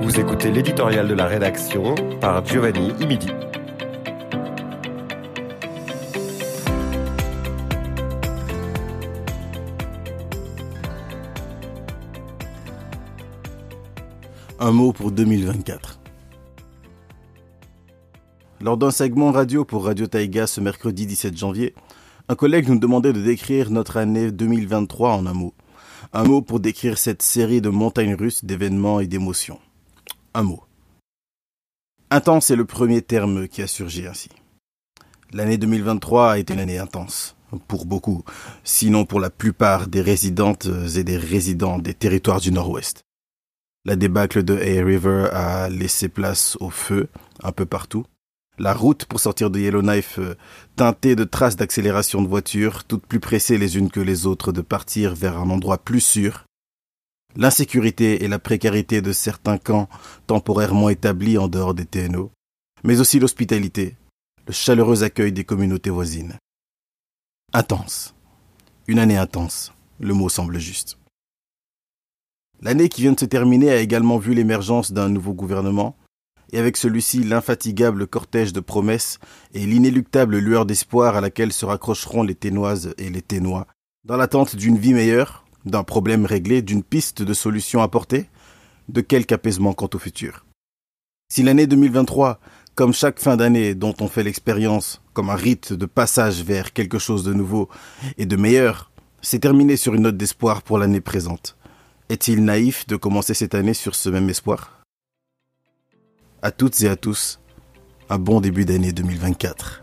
Vous écoutez l'éditorial de la rédaction par Giovanni Imidi. Un mot pour 2024. Lors d'un segment radio pour Radio Taïga ce mercredi 17 janvier, un collègue nous demandait de décrire notre année 2023 en un mot. Un mot pour décrire cette série de montagnes russes d'événements et d'émotions. Un mot. Intense est le premier terme qui a surgi ainsi. L'année 2023 a été une année intense, pour beaucoup, sinon pour la plupart des résidentes et des résidents des territoires du Nord-Ouest. La débâcle de Hay River a laissé place au feu un peu partout. La route pour sortir de Yellowknife euh, teintée de traces d'accélération de voitures, toutes plus pressées les unes que les autres de partir vers un endroit plus sûr. L'insécurité et la précarité de certains camps temporairement établis en dehors des TNO, mais aussi l'hospitalité, le chaleureux accueil des communautés voisines. Intense. Une année intense, le mot semble juste. L'année qui vient de se terminer a également vu l'émergence d'un nouveau gouvernement, et avec celui-ci l'infatigable cortège de promesses et l'inéluctable lueur d'espoir à laquelle se raccrocheront les Ténoises et les Ténois, dans l'attente d'une vie meilleure, d'un problème réglé, d'une piste de solution apportée, de quelque apaisement quant au futur. Si l'année 2023, comme chaque fin d'année dont on fait l'expérience, comme un rite de passage vers quelque chose de nouveau et de meilleur, s'est terminée sur une note d'espoir pour l'année présente, est-il naïf de commencer cette année sur ce même espoir? À toutes et à tous, un bon début d'année 2024.